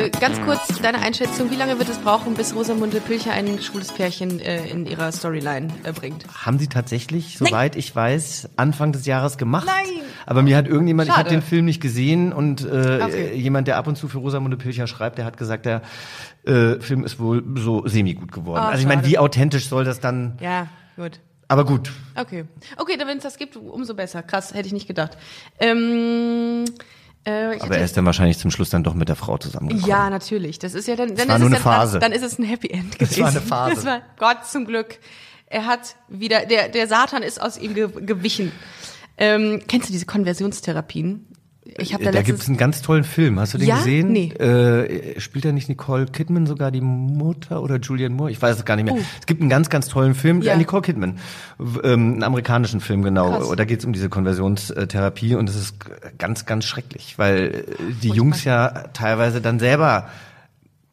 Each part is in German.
Äh, ganz kurz deine Einschätzung, wie lange wird es brauchen, bis Rosamunde Pilcher ein schwules Pärchen äh, in ihrer Storyline äh, bringt? Haben sie tatsächlich, soweit ich weiß, Anfang des Jahres gemacht. Nein. Aber mir hat irgendjemand, ich Schade. habe den Film nicht gesehen und äh, Okay. jemand, der ab und zu für Rosamunde Pilcher schreibt, der hat gesagt, der äh, Film ist wohl so semi-gut geworden. Ah, also ich meine, wie authentisch soll das dann, Ja, gut. aber gut. Okay. Okay, wenn es das gibt, umso besser. Krass, hätte ich nicht gedacht. Ähm, äh, Aber er ist dann wahrscheinlich zum Schluss dann doch mit der Frau zusammengekommen. Ja, natürlich. Das ist ja dann, dann ist es Phase. Dann, dann ist es ein Happy End Das gewesen. war eine Phase. Das war Gott zum Glück. Er hat wieder, der, der Satan ist aus ihm ge gewichen. Ähm, kennst du diese Konversionstherapien? Ich habe da, Da letztens, gibt es einen ganz tollen Film. Hast du den Ja? gesehen? Nee. Äh, spielt da nicht Nicole Kidman sogar die Mutter oder Julianne Moore? Ich weiß es gar nicht mehr. Oh. Es gibt einen ganz, ganz tollen Film, Ja. ja. Nicole Kidman, ähm, einen amerikanischen Film, genau. Krass. Da geht es um diese Konversionstherapie und es ist ganz, ganz schrecklich, weil äh, die Jungs ja teilweise dann selber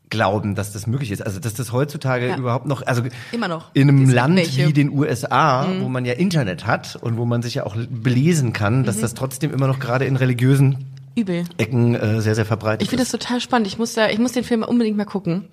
glauben, dass das möglich ist. Also dass das heutzutage Ja. überhaupt noch, also Immer noch. in einem Land welche. Mhm. wie den USA, wo man ja Internet hat und wo man sich ja auch belesen kann, Mhm. dass das trotzdem immer noch gerade in religiösen übel. Ecken äh, sehr, sehr verbreitet Ich finde das total spannend. Ich muss da, ich muss den Film unbedingt mal gucken.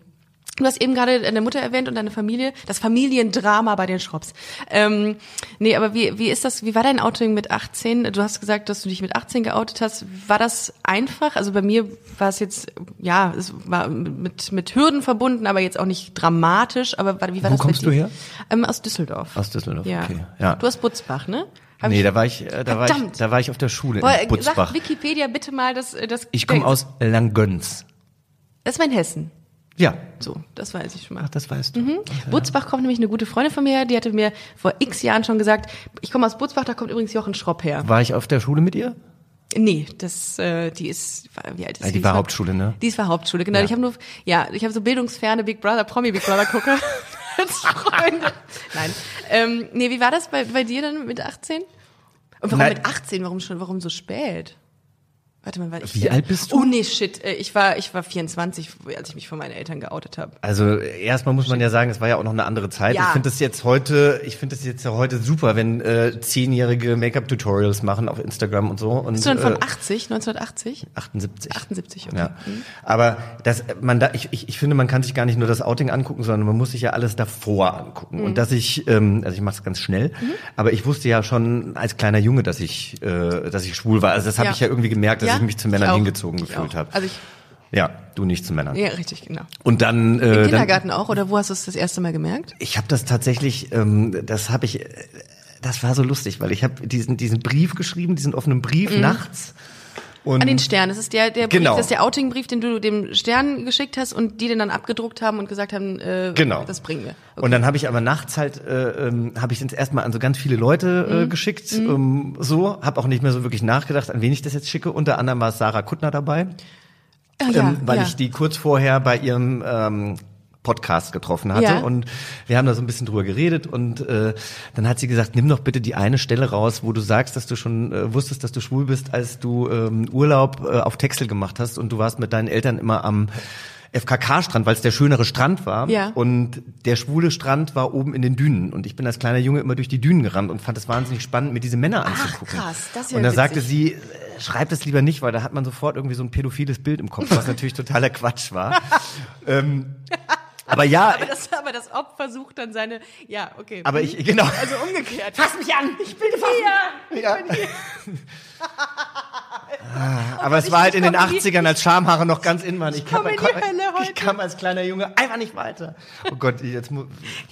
Du hast eben gerade deine Mutter erwähnt und deine Familie, das Familiendrama bei den Schrops. Ähm, nee, aber wie, wie ist das, wie war dein Outing mit 18? Du hast gesagt, dass du dich mit 18 geoutet hast. War das einfach? Also bei mir war es jetzt, ja, es war mit, mit Hürden verbunden, aber jetzt auch nicht dramatisch. Aber wie war Wo das kommst du her? Ähm, aus Düsseldorf. Aus Düsseldorf, ja. okay. Ja. Du hast Butzbach, ne? Hab Nee, da war ich, äh, da war ich, Verdammt. da war ich auf der Schule Boah, in Butzbach. Sag Wikipedia bitte mal, dass das. Ich komme aus Langgöns. Das war in Hessen. Ja. So, das weiß ich schon mal. Ach, das weißt du. Mhm. Butzbach kommt nämlich eine gute Freundin von mir her, die hatte mir vor x Jahren schon gesagt, ich komme aus Butzbach, da kommt übrigens Jochen Schropp her. War ich auf der Schule mit ihr? Nee, das, äh, die ist, wie alt ist die die? war Hauptschule, ne? Die ist war Hauptschule, genau. Ja. Ich habe nur, ja, ich habe so bildungsferne Big Brother, Promi Big Brother Gucker als Freunde. Nein, ähm, nee, wie war das bei, bei dir dann mit 18? Und warum Nein. mit 18? Warum schon, warum so spät? Warte mal, war ich Wie alt bist du? Oh nee, shit, äh, ich war, ich war 24, als ich mich von meinen Eltern geoutet habe. Also erstmal muss man ja sagen, es war ja auch noch eine andere Zeit. Ja. Ich finde das jetzt heute, ich finde das jetzt ja heute super, wenn äh, zehnjährige Make-up-Tutorials machen auf Instagram und so. Und, Bist du dann von äh, 80, 1980? 78. 78, okay. Ja. Aber das, man da, ich, ich, ich finde, man kann sich gar nicht nur das Outing angucken, sondern man muss sich ja alles davor angucken. Mhm. Und dass ich, ähm, also ich mache es ganz schnell, aber ich wusste ja schon als kleiner Junge, dass ich, äh, dass ich schwul war. Also das habe Ja. ich ja irgendwie gemerkt, dass ich mich zu Männern hingezogen Ich gefühlt habe. Also ich, Ja, du nicht zu Männern. ja, richtig, genau. Und dann, äh, Im dann Kindergarten auch, oder wo hast du es das erste Mal gemerkt? ich habe das tatsächlich, ähm, das habe ich, äh, das war so lustig, weil ich habe diesen diesen Brief geschrieben, diesen offenen Brief nachts. Und Mhm. An den Stern. Das ist der, der Brief, Genau. das ist der Outing-Brief, den du dem Stern geschickt hast und die den dann abgedruckt haben und gesagt haben, äh, Genau. das bringen wir. Okay. Und dann habe ich aber nachts halt, äh, ähm, habe ich es erstmal an so ganz viele Leute Mhm. äh, geschickt. Ähm, so, habe auch nicht mehr so wirklich nachgedacht, an wen ich das jetzt schicke. Unter anderem war Sarah Kuttner dabei, ja, ähm, weil ja. ich die kurz vorher bei ihrem ähm, Podcast getroffen hatte Ja. und wir haben da so ein bisschen drüber geredet und äh, dann hat sie gesagt, nimm doch bitte die eine Stelle raus, wo du sagst, dass du schon äh, wusstest, dass du schwul bist, als du ähm, Urlaub äh, auf Texel gemacht hast und du warst mit deinen Eltern immer am FKK-Strand, weil es der schönere Strand war. Ja. Und der schwule Strand war oben in den Dünen. Und ich bin als kleiner Junge immer durch die Dünen gerannt und fand es wahnsinnig spannend, mir diese Männer anzugucken. krass, das ist ja Und witzig. sagte sie, schreib es lieber nicht, weil da hat man sofort irgendwie so ein pädophiles Bild im Kopf, was natürlich totaler Quatsch war. ähm, aber ja, aber das, aber das Opfer sucht dann seine, ja, okay. aber ich, genau. also umgekehrt. Fass mich an! Ich bin hier. Ja. Aber es war halt in den komm in die- 80ern, als Schamhaare noch ganz in waren. Ich, die Hölle ich heute. kam als kleiner Junge einfach nicht weiter. Oh Gott, ich, jetzt,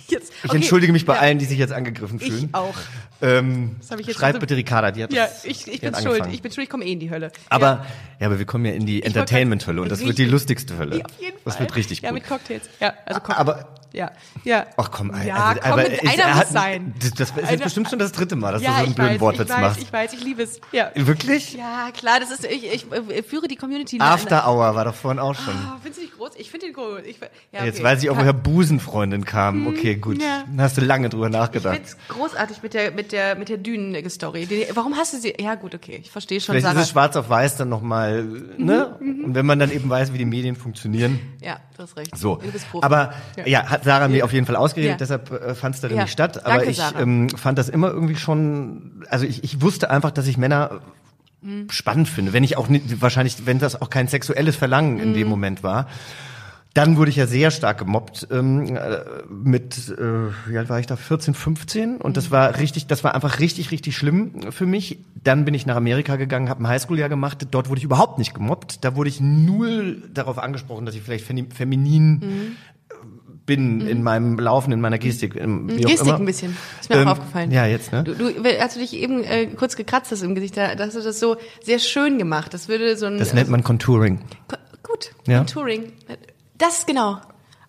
Jetzt, ich okay. entschuldige mich bei ja. allen, die sich jetzt angegriffen fühlen. Ich auch. Ähm, ich schreib also- bitte Ricarda, die hat Ja, das, ich, ich bin schuld. Ich bin schuld, ich komme eh in die Hölle. aber, ja. ja. aber wir kommen ja in die Entertainment-Hölle und das wird die lustigste Hölle. Ja, auf jeden Fall. Das wird richtig Ja, gut. mit Cocktails. Ja, also Cock Aber Ja, ja. Ach komm, ja, also, komm, aber mit, einer er muss sein. Das, das ist jetzt bestimmt schon das dritte Mal, dass ja, du so einen ich blöden weiß, Wortwitz ich weiß, machst. ich weiß, ich liebe es. Ja. Wirklich? Ja, klar, das ist, ich, ich, äh, führe die Community. After Hour war doch vorhin auch schon. Ah, findest du nicht groß? Ich finde den groß. Ich, ja, Jetzt okay. weiß ich auch, woher Busenfreundin kam. Okay, gut. ja. Dann hast du lange drüber Ich nachgedacht. find's großartig mit der, mit der, mit der Dünen-Story. Warum hast du sie? Ja, gut, okay. Ich verstehe schon, Vielleicht Sarah. ist es schwarz auf weiß dann nochmal, ne? Und wenn man dann eben weiß, wie die Medien funktionieren. ja, du hast recht. So. Du bist Profi. Aber ja. Hat Sarah mir auf jeden Fall ausgeredet, Ja. deshalb äh, fand es darin Ja. nicht statt. Aber Danke, ich ähm, fand das immer irgendwie schon, also ich, ich wusste einfach, dass ich Männer Mhm. spannend finde. Wenn ich auch nicht, wahrscheinlich, wenn das auch kein sexuelles Verlangen in Mhm. dem Moment war. Dann wurde ich ja sehr stark gemobbt ähm, äh, mit, äh, wie alt war ich da, 14, 15 und das war richtig, das war einfach richtig, richtig schlimm für mich. Dann bin ich nach Amerika gegangen, habe ein Highschool-Jahr gemacht, dort wurde ich überhaupt nicht gemobbt. Da wurde ich null darauf angesprochen, dass ich vielleicht femi- feminin bin in meinem Laufen, in meiner Gestik. Wie auch Mhm. Gestik immer. ein bisschen. Ist mir Ähm, auch aufgefallen. Ja, jetzt, ne? Du, du, als du dich eben äh, kurz gekratzt hast im Gesicht, da da hast du das so sehr schön gemacht. Das würde so ein. Das nennt man Contouring. Ko- Gut, Ja. Contouring. Das genau.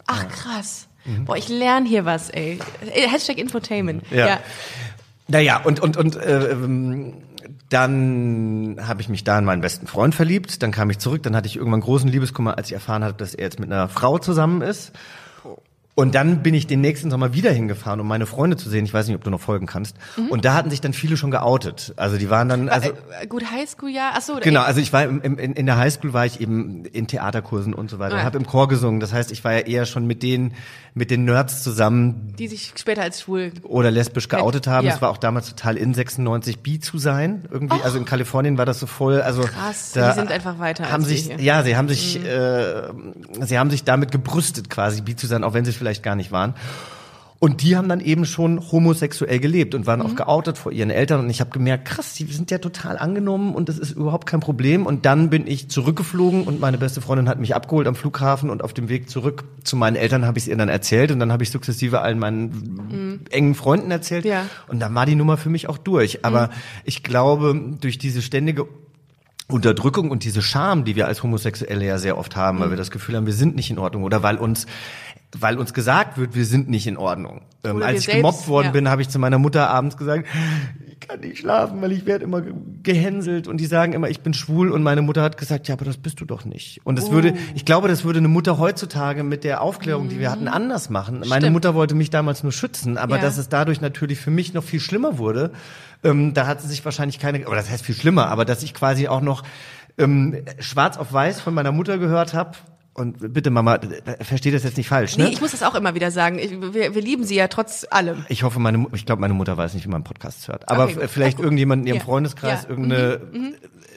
Ach krass. Mhm. Boah, ich lerne hier was, ey. Äh, Hashtag Infotainment. Ja. ja. Naja, und, und, und äh, ähm, dann habe ich mich da in meinen besten Freund verliebt. Dann kam ich zurück. Dann hatte ich irgendwann großen Liebeskummer, als ich erfahren habe, dass er jetzt mit einer Frau zusammen ist. Und dann bin ich den nächsten Sommer wieder hingefahren, um meine Freunde zu sehen. Ich weiß nicht, ob du noch folgen kannst. Und da hatten sich dann viele schon geoutet. Also die waren dann, also äh, gut, Highschool, ja. Ach so, Genau, also ich war im, im, in der Highschool war ich eben in Theaterkursen und so weiter. Ah. Habe im Chor gesungen. Das heißt, ich war ja eher schon mit den mit den Nerds zusammen, die sich später als schwul. oder lesbisch geoutet haben. Ja. Es war auch damals total in 96 bi zu sein. Irgendwie, also in Kalifornien war das so voll. Also Krass, da die sind einfach weiter Haben sich. Mhm. ja, sie haben sich, äh, sie haben sich damit gebrüstet, quasi bi zu sein, auch wenn sie vielleicht gar nicht waren. Und die haben dann eben schon homosexuell gelebt und waren Mhm. auch geoutet vor ihren Eltern. Und ich habe gemerkt, krass, die sind ja total angenommen und das ist überhaupt kein Problem. Und dann bin ich zurückgeflogen und meine beste Freundin hat mich abgeholt am Flughafen und auf dem Weg zurück zu meinen Eltern habe ich es ihr dann erzählt und dann habe ich sukzessive allen meinen engen Freunden erzählt. Mhm. Ja. Mhm. Und dann war die Nummer für mich auch durch. Aber ich glaube, durch diese ständige Unterdrückung und diese Scham, die wir als Homosexuelle ja sehr oft haben, weil wir das Gefühl haben, wir sind nicht in Ordnung oder weil uns weil uns gesagt wird, wir sind nicht in Ordnung. Ähm, als ich selbst, gemobbt worden ja. bin, habe ich zu meiner Mutter abends gesagt, kann nicht schlafen, weil ich werde immer ge- gehänselt und die sagen immer, ich bin schwul und meine Mutter hat gesagt, ja, aber das bist du doch nicht. Und das Oh. würde, ich glaube, das würde eine Mutter heutzutage mit der Aufklärung, die wir hatten, anders machen. Meine Mhm. Stimmt. Mutter wollte mich damals nur schützen, aber Ja. dass es dadurch natürlich für mich noch viel schlimmer wurde, ähm, da hat sie sich wahrscheinlich keine, oder das heißt viel schlimmer, aber dass ich quasi auch noch ähm, schwarz auf weiß von meiner Mutter gehört habe. Und bitte Mama, versteht das jetzt nicht falsch, ne? Nee, ich muss das auch immer wieder sagen. Ich, wir, wir lieben sie ja trotz allem. Ich hoffe, meine, ich glaube, meine Mutter weiß nicht, wie man Podcasts hört. Aber Okay, vielleicht irgendjemand in ihrem Ja. Freundeskreis, Ja. irgendeine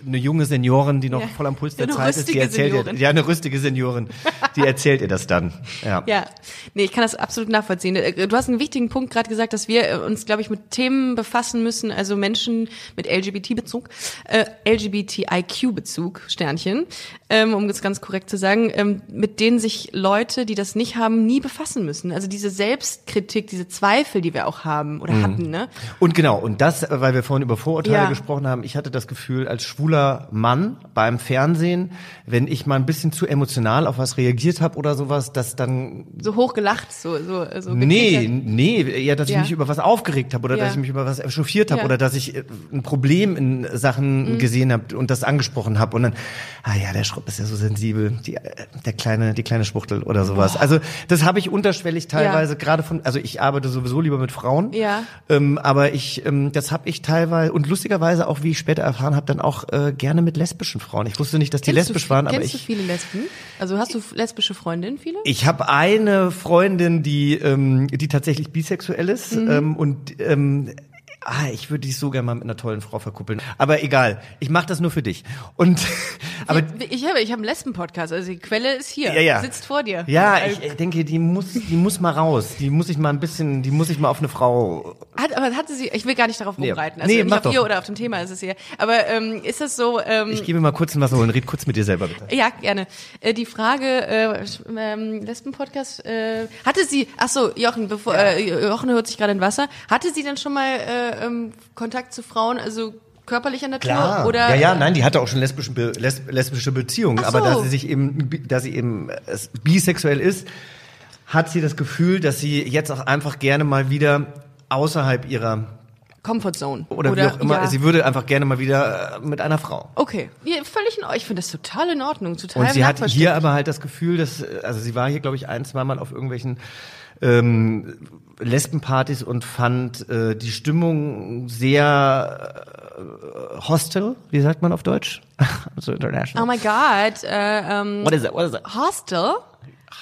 eine junge Seniorin, die noch Ja. voll am Puls der Eine Zeit ist, die erzählt ihr, Seniorin. ja, eine rüstige Seniorin, die erzählt ihr das dann. Ja. Ja, nee, ich kann das absolut nachvollziehen. Äh, Du hast einen wichtigen Punkt gerade gesagt, dass wir äh, uns, glaube ich, mit Themen befassen müssen, also Menschen mit LGBT-Bezug, äh, LGBTIQ-Bezug, Sternchen, ähm, um das ganz korrekt zu sagen, ähm, mit denen sich Leute, die das nicht haben, nie befassen müssen. Also diese Selbstkritik, diese Zweifel, die wir auch haben oder hatten, ne? Und genau, und das, äh, weil wir vorhin über Vorurteile Ja. gesprochen haben, ich hatte das Gefühl, als schwuler Mann beim Fernsehen, wenn ich mal ein bisschen zu emotional auf was reagiert habe oder sowas, dass dann So hoch gelacht, so, so, so Nee, nee, eher, dass Ja. ich mich über was aufgeregt habe oder Ja. dass ich mich über was echauffiert habe Ja. Mhm. oder dass ich äh, ein Problem in Sachen gesehen habe und das angesprochen habe und dann, ah ja, der Schrott ist ja so sensibel, die, äh, der kleine, die kleine Spuchtel oder sowas. Also das habe ich unterschwellig teilweise gerade von, also ich arbeite sowieso lieber mit Frauen, Ja. ähm, aber ich, ähm, das habe ich teilweise und lustigerweise auch, wie ich später erfahren habe, dann auch äh, gerne mit lesbischen Frauen. Ich wusste nicht, dass die Kennst lesbisch du, waren, aber kennst ich du viele Lesben? Also hast du lesbische Freundinnen, viele? ich habe eine Freundin, die, ähm, die tatsächlich bisexuell ist Mhm. ähm, und ähm, ah, ich würde dich so gerne mal mit einer tollen Frau verkuppeln. Aber egal, ich mache das nur für dich. Und aber ich habe ich habe einen Lesben-Podcast, also die Quelle ist hier, ja, ja. sitzt vor dir. Ja, Also, ich äh, denke, die muss, die muss mal raus. Die muss ich mal ein bisschen, die muss ich mal auf eine Frau. Hat, aber hatte sie, ich will gar nicht darauf Nee. rumreiten, also Nee, nicht auf doch. ihr oder auf dem Thema ist es hier. Aber ähm, ist das so, ähm, Ich gehe mir mal kurz ein Wasser holen. Red kurz mit dir selber bitte. ja, gerne. Äh, die Frage, äh, ähm, Lesben-Podcast, äh, hatte sie, ach so, Jochen, bevor, äh, Jochen hört sich gerade in Wasser, hatte sie denn schon mal äh, ähm, Kontakt zu Frauen, also körperlicher Natur? Oder, ja, ja, nein, die hatte auch schon lesbische, Be les lesbische Beziehungen, Ach aber da so. sie sich eben, da sie eben äh, bisexuell ist, hat sie das Gefühl, dass sie jetzt auch einfach gerne mal wieder außerhalb ihrer Comfort Zone. oder, wie auch immer, ja. sie würde einfach gerne mal wieder äh, mit einer Frau. Okay, ja, völlig in Ordnung. Ich finde das total in Ordnung, total Und sie hat hier aber halt das Gefühl, dass, äh, also sie war hier, glaube ich, ein, zweimal auf irgendwelchen ähm, Lesbenpartys und fand äh, die Stimmung sehr äh, hostel, wie sagt man auf Deutsch? so international. Oh my God. Äh, ähm, What is it? What is it? Hostel?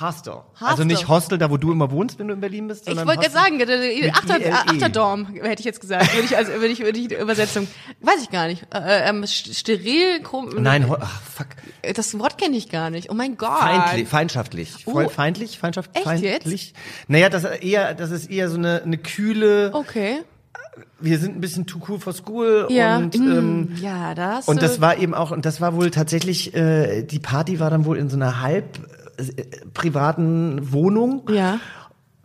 Hostel. Hostel. Also nicht Hostel, da wo du immer wohnst, wenn du in Berlin bist, Ich wollte gerade sagen, äh, Achter, ILE. Achterdorm, hätte ich jetzt gesagt. Würde ich, also, würde ich, würde ich die Übersetzung. Weiß ich gar nicht. Äh, ähm, st- steril, krumm, Nein, ho- ach, fuck. Das Wort kenne ich gar nicht. Oh mein Gott. Feindlich, feindschaftlich. Oh. feindlich, Feindschaft, Echt feindlich. Naja, das ist eher, das ist eher so eine, eine kühle, Okay. wir sind ein bisschen too cool for school Ja. und, mm, ähm, ja, das. und das äh, war eben auch, und das war wohl tatsächlich, äh, die Party war dann wohl in so einer halb äh, privaten Wohnung. Ja.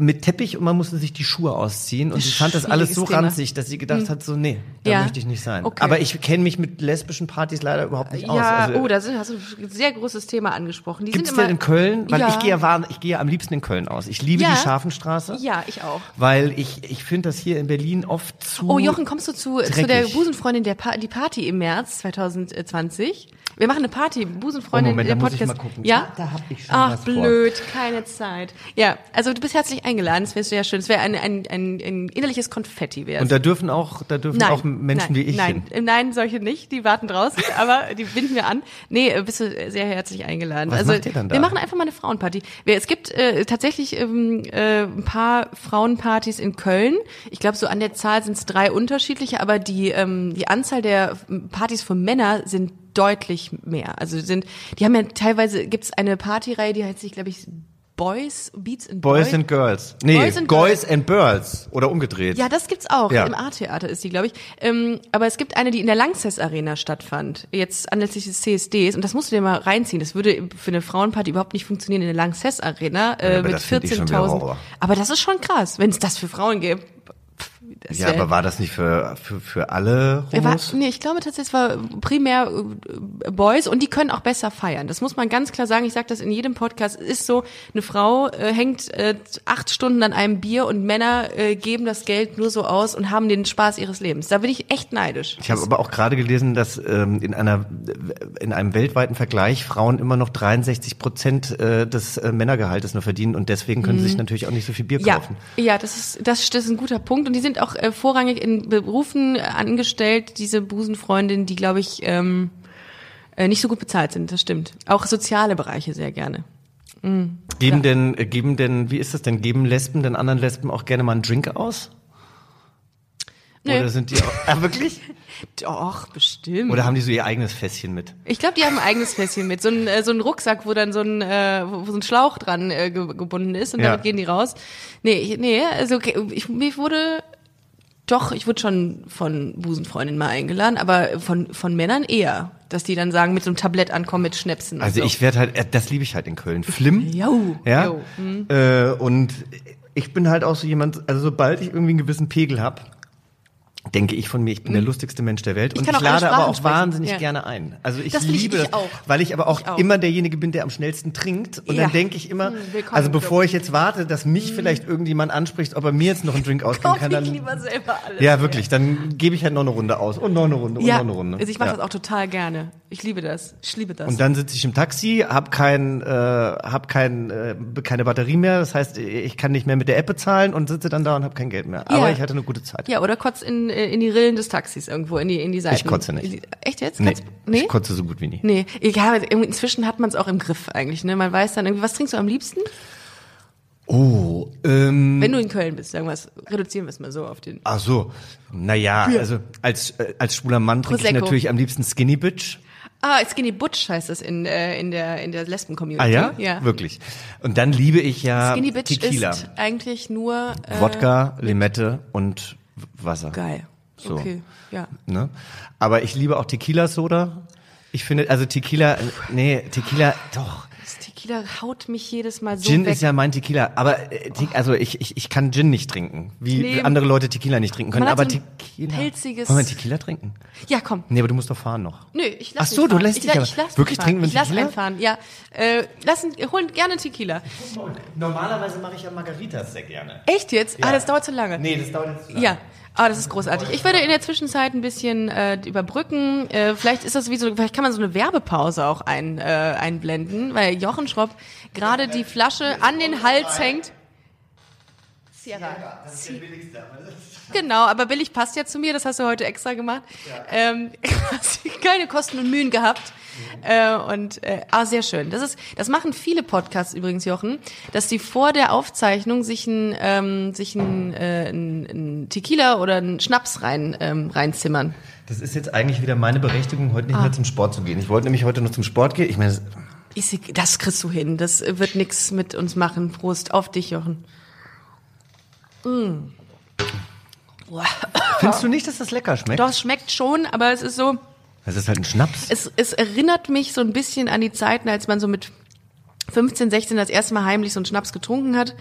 Mit Teppich und man musste sich die Schuhe ausziehen und sie fand das alles so Thema. ranzig, dass sie gedacht hat, so nee, da Ja. möchte ich nicht sein. Okay. Aber ich kenne mich mit lesbischen Partys leider überhaupt nicht aus. Ja, Also, oh, da hast du ein sehr großes Thema angesprochen. Die Gibt's sind immer, denn in Köln? Weil ja. ich gehe ja ich gehe ja am liebsten in Köln aus. Ich liebe Ja. die Scharfenstraße. Ja, ich auch. Weil ich, ich finde das hier in Berlin oft zu. Oh, Jochen, kommst du zu, zu der. Busenfreundin der pa die Party im März 2020? Wir machen eine Party, Busenfreundin Oh, Moment, der da muss ich Podcast. mal gucken. Ja, Da hab ich schon Ach, was vor. blöd, keine Zeit. Ja, also du bist herzlich eingeladen. Das wäre sehr schön. Es wäre ein, ein, ein, ein innerliches Konfetti wäre Und da dürfen auch, da dürfen Nein, auch Menschen nein, wie ich nein, hin. Nein, solche nicht. Die warten draußen, aber die binden wir an. Nee, äh, bist du sehr herzlich eingeladen. Was also macht ihr dann da? wir machen einfach mal eine Frauenparty. Es gibt äh, tatsächlich ähm, äh, ein paar Frauenpartys in Köln. Ich glaube, so an der Zahl sind es drei unterschiedliche, aber die ähm, die Anzahl der Partys für Männer sind deutlich mehr. Also sind, die haben ja teilweise gibt's eine Partyreihe, die heißt sich, glaube ich, Boys Beats and Boys Boy- and Girls. Nee, Boys and Boys and Girls. Oder umgedreht. ja, das gibt's auch. Ja. Im A-Theater ist die, glaube ich. Ähm, aber es gibt eine, die in der Lanxess Arena stattfand. Jetzt anlässlich des CSDs. Und das musst du dir mal reinziehen. Das würde für eine Frauenparty überhaupt nicht funktionieren in der Lanxess Arena äh, aber mit das find ich schon wieder 14.000. Horror. Aber das ist schon krass, wenn es das für Frauen gibt. Ja, wär- aber war das nicht für, für, für alle er war, Homos? nee, ich glaube tatsächlich, es war primär äh, Boys und die können auch besser feiern. Das muss man ganz klar sagen. Ich sage das in jedem Podcast. Es ist so, eine Frau äh, hängt äh, acht Stunden an einem Bier und Männer äh, geben das Geld nur so aus und haben den Spaß ihres Lebens. Da bin ich echt neidisch. Ich habe aber auch gerade gelesen, dass ähm, in einer in einem weltweiten Vergleich Frauen immer noch 63 Prozent äh, des äh, Männergehaltes nur verdienen und deswegen können sie sich natürlich auch nicht so viel Bier Mhm. Ja, kaufen. ja, das ist das, das ist ein guter Punkt und die sind auch äh, vorrangig in Berufen äh, angestellt, diese Busenfreundinnen, die glaube ich ähm, äh, nicht so gut bezahlt sind. Das stimmt. Auch soziale Bereiche sehr gerne. Geben denn äh, geben denn wie ist das denn geben Lesben den anderen Lesben auch gerne mal einen Drink aus? Nö. Oder sind die auch, ah, wirklich? Doch, bestimmt. Oder haben die so ihr eigenes Fässchen mit? Ich glaube, die haben ein eigenes Fässchen mit. So ein, äh, so ein Rucksack, wo dann so ein, äh, wo so ein Schlauch dran äh, ge gebunden ist und Ja. damit gehen die raus. Nee, ich, nee, also ich, mir wurde doch, ich wurde schon von Busenfreundinnen mal eingeladen, aber von, von Männern eher. Dass die dann sagen, mit so einem Tablett ankommen mit Schnäpsen. Also so. ich werde halt, äh, das liebe ich halt in Köln. Flim. Jo, Ja. jo, hm. Äh, und ich bin halt auch so jemand, also sobald ich irgendwie einen gewissen Pegel hab, denke ich von mir, ich bin der lustigste Mensch der Welt. Ich und ich lade aber auch sprechen. wahnsinnig Ja. gerne ein. Also ich Das liebe, ich auch. weil ich aber auch, auch. immer derjenige bin, der am schnellsten trinkt. Und Ja. dann denke ich immer, Hm, willkommen also bevor ich jetzt warte, dass mich vielleicht irgendjemand anspricht, ob er mir jetzt noch einen Drink ausgeben kann, ich dann, lieber selber alles. ja wirklich, dann gebe ich halt noch eine Runde aus und noch eine Runde und Ja, noch eine Runde. also ich mache das auch total gerne. Ich liebe das. Ich liebe das. Und dann sitze ich im Taxi, hab kein, äh, hab kein, äh, keine Batterie mehr. Das heißt, ich kann nicht mehr mit der App bezahlen und sitze dann da und habe kein Geld mehr. Aber Ja. ich hatte eine gute Zeit. ja, oder kotz in, äh, in die Rillen des Taxis irgendwo, in die, in die Seiten. Ich kotze nicht. Echt jetzt? Nee, nee? ich kotze so gut wie nie. Nee, egal, inzwischen hat man es auch im Griff eigentlich, ne? Man weiß dann irgendwie, was trinkst du am liebsten? Oh, ähm, Wenn du in Köln bist, sagen wir es, reduzieren wir es mal so auf den. ach so. Naja, also als, äh, als schwuler Mann trinke ich natürlich am liebsten Skinny Bitch. Ah, Skinny Butch heißt das in, äh, in der, in der Lesben-Community. Ah ja? Ja. Wirklich. Und dann liebe ich ja Skinny Bitch Tequila. ist eigentlich nur, äh, Wodka, Limette und Wasser. Geil. So. Okay, ja. Ne? Aber ich liebe auch Tequila-Soda. Ich finde, also Tequila, nee, Tequila, doch. Das Tequila haut mich jedes Mal so Gin weg. ist ja mein Tequila, aber äh, Te also ich, ich, ich kann Gin nicht trinken, wie Nee. andere Leute Tequila nicht trinken können. Man hat Aber so ein Tequila, pelziges- wollen wir Tequila trinken? ja, komm. Nee, aber du musst doch fahren noch. Nö, ich lass Ach so, mich du fahren. lässt ich, dich la- aber- ich lass wirklich mich trinken fahren. wir Ich lass Tequila? einfahren, ja. Äh, lassen, holen gerne Tequila. Normalerweise mache ich ja Margaritas sehr gerne. Echt jetzt? Ah, das dauert zu lange. Nee, das dauert jetzt zu lange. Ja. Ah, das ist großartig. Ich würde in der Zwischenzeit ein bisschen äh, überbrücken. Äh, vielleicht ist das wie so, vielleicht kann man so eine Werbepause auch ein, äh, einblenden, weil Jochen Schropp gerade die Flasche an den Hals hängt. Sierra. Genau, aber billig passt ja zu mir, das hast du heute extra gemacht. Ähm, hast keine Kosten und Mühen gehabt. Äh, und äh, ah, sehr schön. Das ist, das machen viele Podcasts übrigens, Jochen, dass sie vor der Aufzeichnung sich ein, ähm, sich ein, äh, ein, ein Tequila oder einen Schnaps rein ähm, reinzimmern. Das ist jetzt eigentlich wieder meine Berechtigung, heute nicht Ah. mehr zum Sport zu gehen. Ich wollte nämlich heute noch zum Sport gehen. Ich meine, das- das kriegst du hin. Das wird nix mit uns machen. Prost auf dich, Jochen. Mm. Findest du nicht, dass das lecker schmeckt? Doch, es schmeckt schon, aber es ist so. Das ist halt ein Schnaps. Es, es erinnert mich so ein bisschen an die Zeiten, als man so mit 15, 16 das erste Mal heimlich so einen Schnaps getrunken hat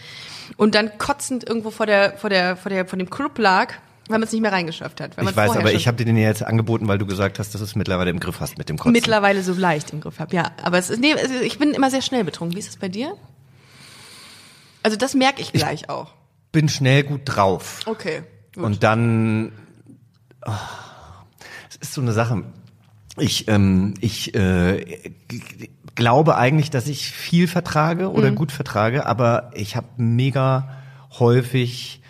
und dann kotzend irgendwo vor der, vor der, vor der, vor dem Club lag, weil man es nicht mehr reingeschafft hat. Ich weiß, aber ich habe dir den ja jetzt angeboten, weil du gesagt hast, dass du es mittlerweile im Griff hast mit dem Kotzen. mittlerweile so leicht im Griff habe. Ja, aber es ist, nee, ich bin immer sehr schnell betrunken. Wie ist es bei dir? Also das merke ich gleich auch. Bin schnell gut drauf. Okay. Gut. Und dann, ah, es ist so eine Sache. Ich, ähm, ich äh, glaube eigentlich, dass ich viel vertrage Mhm. oder gut vertrage, aber ich habe mega häufig,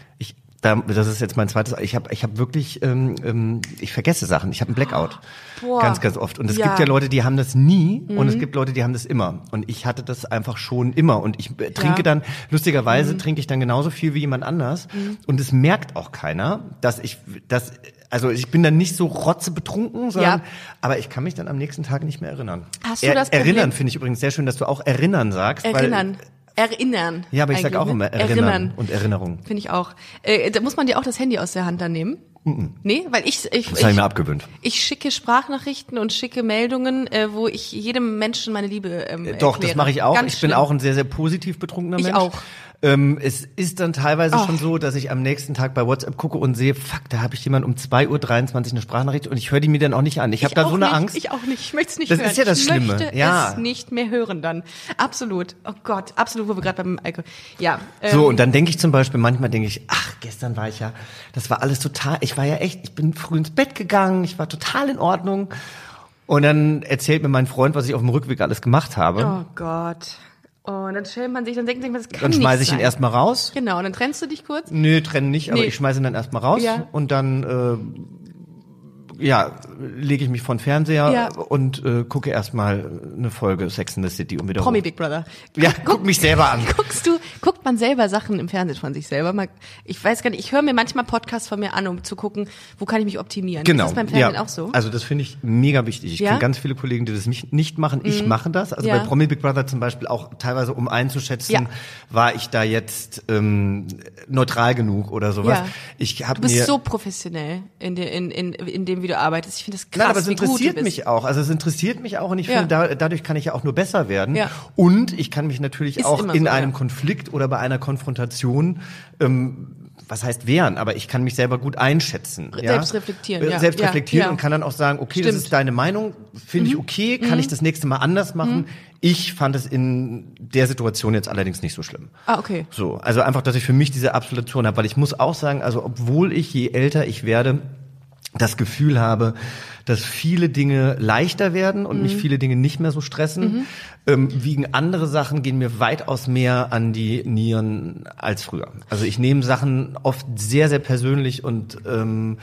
da, das ist jetzt mein zweites, ich habe ich hab wirklich, ähm, ähm, ich vergesse Sachen. Ich habe einen Blackout. Boah. Ganz, ganz oft. Und es Ja. Mhm. gibt ja Leute, die haben das nie und es gibt Leute, die haben das immer. Und ich hatte das einfach schon immer. Und ich äh, trinke Ja. dann, lustigerweise Mhm. trinke ich dann genauso viel wie jemand anders. Und es merkt auch keiner, dass ich, dass, also ich bin dann nicht so rotzebetrunken, sondern, Ja. aber ich kann mich dann am nächsten Tag nicht mehr erinnern. Hast du das Problem- Erinnern finde ich übrigens sehr schön, dass du auch erinnern sagst. Erinnern. Weil, Erinnern. ja, aber ich sag auch ne? immer erinnern, und Erinnerung. Finde ich auch. Äh, da muss man dir auch das Handy aus der Hand dann nehmen? Nee, weil ich, ich, Das habe ich mir ich, abgewöhnt. ich schicke Sprachnachrichten und schicke Meldungen, äh, wo ich jedem Menschen meine Liebe ähm, Äh, Doch, das erkläre. mache ich auch. Ganz ich bin schlimm. auch ein sehr, sehr positiv betrunkener Ich Mensch. auch. Ähm, es ist dann teilweise Oh. schon so, dass ich am nächsten Tag bei WhatsApp gucke und sehe, fuck, da habe ich jemand um 2.23 Uhr eine Sprachnachricht und ich höre die mir dann auch nicht an. Ich habe da so eine nicht, Angst. Ich auch nicht. Ich möchte es nicht Das hören. ist ja das ich Schlimme. möchte Ja. es nicht mehr hören dann. Absolut. Oh Gott, absolut, wo wir gerade beim Alkohol. Ja. Ähm, So, und dann denke ich zum Beispiel, manchmal denke ich, ach, gestern war ich ja, das war alles total, ich war ja echt, ich bin früh ins Bett gegangen, ich war total in Ordnung. Und dann erzählt mir mein Freund, was ich auf dem Rückweg alles gemacht habe. Oh Gott. Und dann stellt man sich, dann denkt man, das kann dann schmeiße ich ihn sein. erstmal raus. Genau, und dann trennst du dich kurz. Nö, trennen nicht, aber Nee. ich schmeiße ihn dann erstmal raus Ja. und dann äh, ja, lege ich mich vor den Fernseher Ja. und äh, gucke erstmal eine Folge Sex in the City und wieder Promi. Big Brother. Ja, guck mich selber an. Guckst du, guckt man selber Sachen im Fernsehen von sich selber? Mal, ich weiß gar nicht, ich höre mir manchmal Podcasts von mir an, um zu gucken, wo kann ich mich optimieren. Genau. Ist das beim Fernsehen ja. auch so? Also das finde ich mega wichtig. Ich Ja? Mhm. kenne ganz viele Kollegen, die das nicht, nicht machen. Ich mache das. Also bei Promi Big Brother zum Beispiel auch teilweise, um einzuschätzen, war ich da jetzt ähm, neutral genug oder sowas. Ja. Ich Du bist mir so professionell in, de, in, in, in dem, wie du arbeitest. Ich finde das krass, Nein, aber es wie interessiert mich auch. Also es interessiert mich auch und ich Ja. finde, da, dadurch kann ich ja auch nur besser werden. Ja. Und ich kann mich natürlich Ist auch in so, einem ja. Konflikt oder bei einer Konfrontation ähm, was heißt wehren, aber ich kann mich selber gut einschätzen. Ja? Selbst reflektieren, Äh, ja. Selbst Ja, reflektieren ja. und kann dann auch sagen, okay, das Stimmt. Mhm. ist deine Meinung, finde ich okay, kann ich das nächste Mal anders machen. Ich fand es in der Situation jetzt allerdings nicht so schlimm. Ah, okay. So, also einfach, dass ich für mich diese Absolution habe, weil ich muss auch sagen, also obwohl ich je älter ich werde, das Gefühl habe, dass viele Dinge leichter werden und mich viele Dinge nicht mehr so stressen, ähm, wiegen andere Sachen, gehen mir weitaus mehr an die Nieren als früher. Also ich nehme Sachen oft sehr, sehr persönlich und, ähm,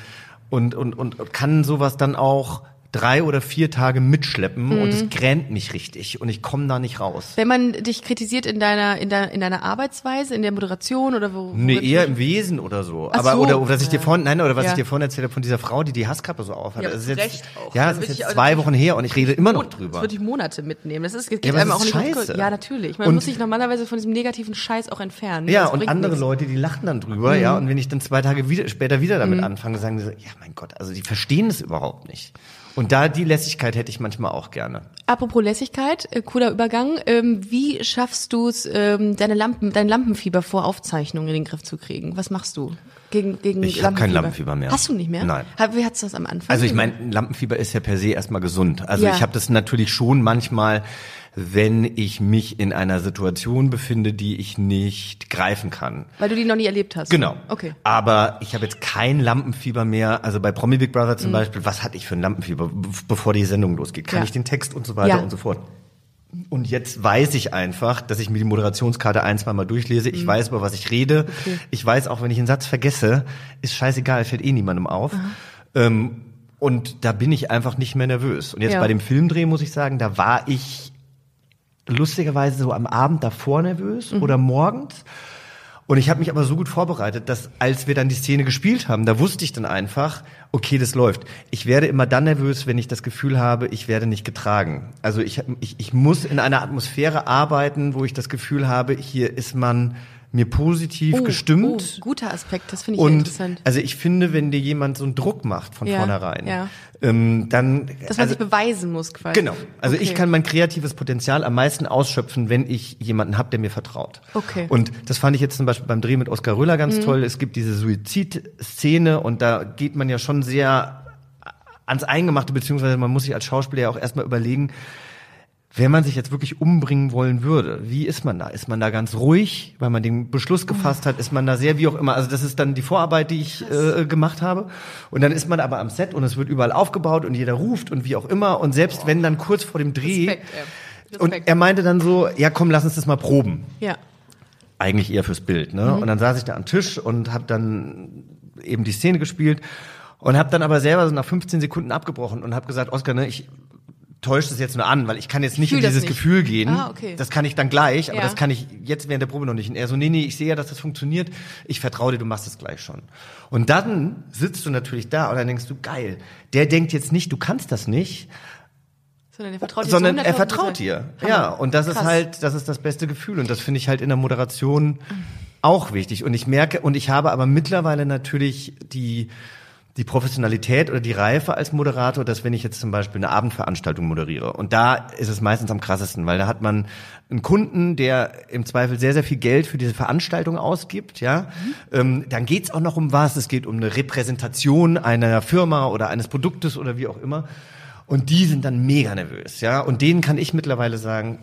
und, und, und kann sowas dann auch drei oder vier Tage mitschleppen und es gränt mich richtig und ich komme da nicht raus. Wenn man dich kritisiert in deiner, in deiner, in deiner Arbeitsweise, in der Moderation oder wo? Nee, eher im Wesen oder so. Ach Aber so. oder, was ich dir Ja. vorhin, nein, oder was Ja. ich dir vorhin erzählt habe von dieser Frau, die die Hasskappe so aufhat. Ja, das ist jetzt, Recht auch. Ja, Da es ist jetzt auch zwei natürlich- Wochen her und ich rede immer noch Das drüber. würde ich Monate mitnehmen. Das ist, geht Ja, aber einem das auch nicht scheiße. Ja, natürlich. Man Und- muss sich normalerweise von diesem negativen Scheiß auch entfernen. Ja, Das und andere nichts. Mhm. Leute, die lachen dann drüber, ja, und wenn ich dann zwei Tage wieder, später wieder damit anfange, sagen sie so, ja, mein Gott, also die verstehen das überhaupt nicht. Und Und da die Lässigkeit hätte ich manchmal auch gerne. Apropos Lässigkeit, äh, cooler Übergang. Ähm, wie schaffst du es, ähm, deine Lampen, dein Lampenfieber vor Aufzeichnungen in den Griff zu kriegen? Was machst du gegen gegen Ich habe kein Lampenfieber mehr. Hast du nicht mehr? Nein. Hab- Wie hattest du das am Anfang? Also ich meine, Lampenfieber ist ja per se erstmal gesund. Also Ja. ich habe das natürlich schon manchmal, wenn ich mich in einer Situation befinde, die ich nicht greifen kann. weil du die noch nie erlebt hast. Genau. Okay. Aber ich habe jetzt kein Lampenfieber mehr. Also bei Promi Big Brother Mhm. zum Beispiel, was hatte ich für ein Lampenfieber, bevor die Sendung losgeht? Kann Ja. ich den Text und so weiter Ja. und so fort. Und jetzt weiß ich einfach, dass ich mir die Moderationskarte ein, zwei Mal durchlese. Mhm. Ich weiß, über was ich rede. Ich weiß auch, wenn ich einen Satz vergesse, ist scheißegal, fällt eh niemandem auf. Ähm, und da bin ich einfach nicht mehr nervös. Und jetzt Ja. bei dem Filmdreh muss ich sagen, da war ich lustigerweise so am Abend davor nervös Mhm. oder morgens. Und ich habe mich aber so gut vorbereitet, dass als wir dann die Szene gespielt haben, da wusste ich dann einfach, okay, das läuft. Ich werde immer dann nervös, wenn ich das Gefühl habe, ich werde nicht getragen. Also ich, ich, ich muss in einer Atmosphäre arbeiten, wo ich das Gefühl habe, hier ist man mir positiv Oh, gestimmt. Oh, guter Aspekt, das finde ich Und interessant. also ich finde, wenn dir jemand so einen Druck macht von Ja, vornherein, ja. ähm, dann Dass man also, sich beweisen muss quasi. Genau. Also ich Okay. kann mein kreatives Potenzial am meisten ausschöpfen, wenn ich jemanden habe, der mir vertraut. Okay. Mhm. Und das fand ich jetzt zum Beispiel beim Dreh mit Oskar Röller ganz toll. Es gibt diese Suizidszene und da geht man ja schon sehr ans Eingemachte, beziehungsweise man muss sich als Schauspieler ja auch erstmal überlegen, wenn man sich jetzt wirklich umbringen wollen würde, wie ist man da? Ist man da ganz ruhig, weil man den Beschluss gefasst hat? Ist man da sehr, wie auch immer? Also das ist dann die Vorarbeit, die ich äh, gemacht habe. Und dann ist man aber am Set und es wird überall aufgebaut und jeder ruft und wie auch immer. Und selbst wenn dann kurz vor dem Dreh Respekt, ja. und Respekt. er meinte dann so, ja komm, lass uns das mal proben. Ja. Eigentlich eher fürs Bild. Ne? Und dann saß ich da am Tisch und habe dann eben die Szene gespielt und habe dann aber selber so nach 15 Sekunden abgebrochen und habe gesagt, Oskar, ne, ich täusche das jetzt nur an, weil ich kann jetzt nicht in dieses. Gefühl gehen. Ah, okay. Das kann ich dann gleich, aber Ja. das kann ich jetzt während der Probe noch nicht. Und er so, nee, nee, ich sehe ja, dass das funktioniert. Ich vertraue dir, du machst es gleich schon. Und dann sitzt du natürlich da und dann denkst du, geil, der denkt jetzt nicht, du kannst das nicht, Sondern er vertraut dir sondern er 100.000%. vertraut dir. Ja, und das ist Krass. halt, das ist das beste Gefühl und das finde ich halt in der Moderation auch wichtig. Und ich merke, und ich habe aber mittlerweile natürlich die, die Professionalität oder die Reife als Moderator, dass wenn ich jetzt zum Beispiel eine Abendveranstaltung moderiere, und da ist es meistens am krassesten, weil da hat man einen Kunden, der im Zweifel sehr, sehr viel Geld für diese Veranstaltung ausgibt, ja, ähm, dann geht's auch noch um was, es geht um eine Repräsentation einer Firma oder eines Produktes oder wie auch immer. Und die sind dann mega nervös, ja. Und denen kann ich mittlerweile sagen,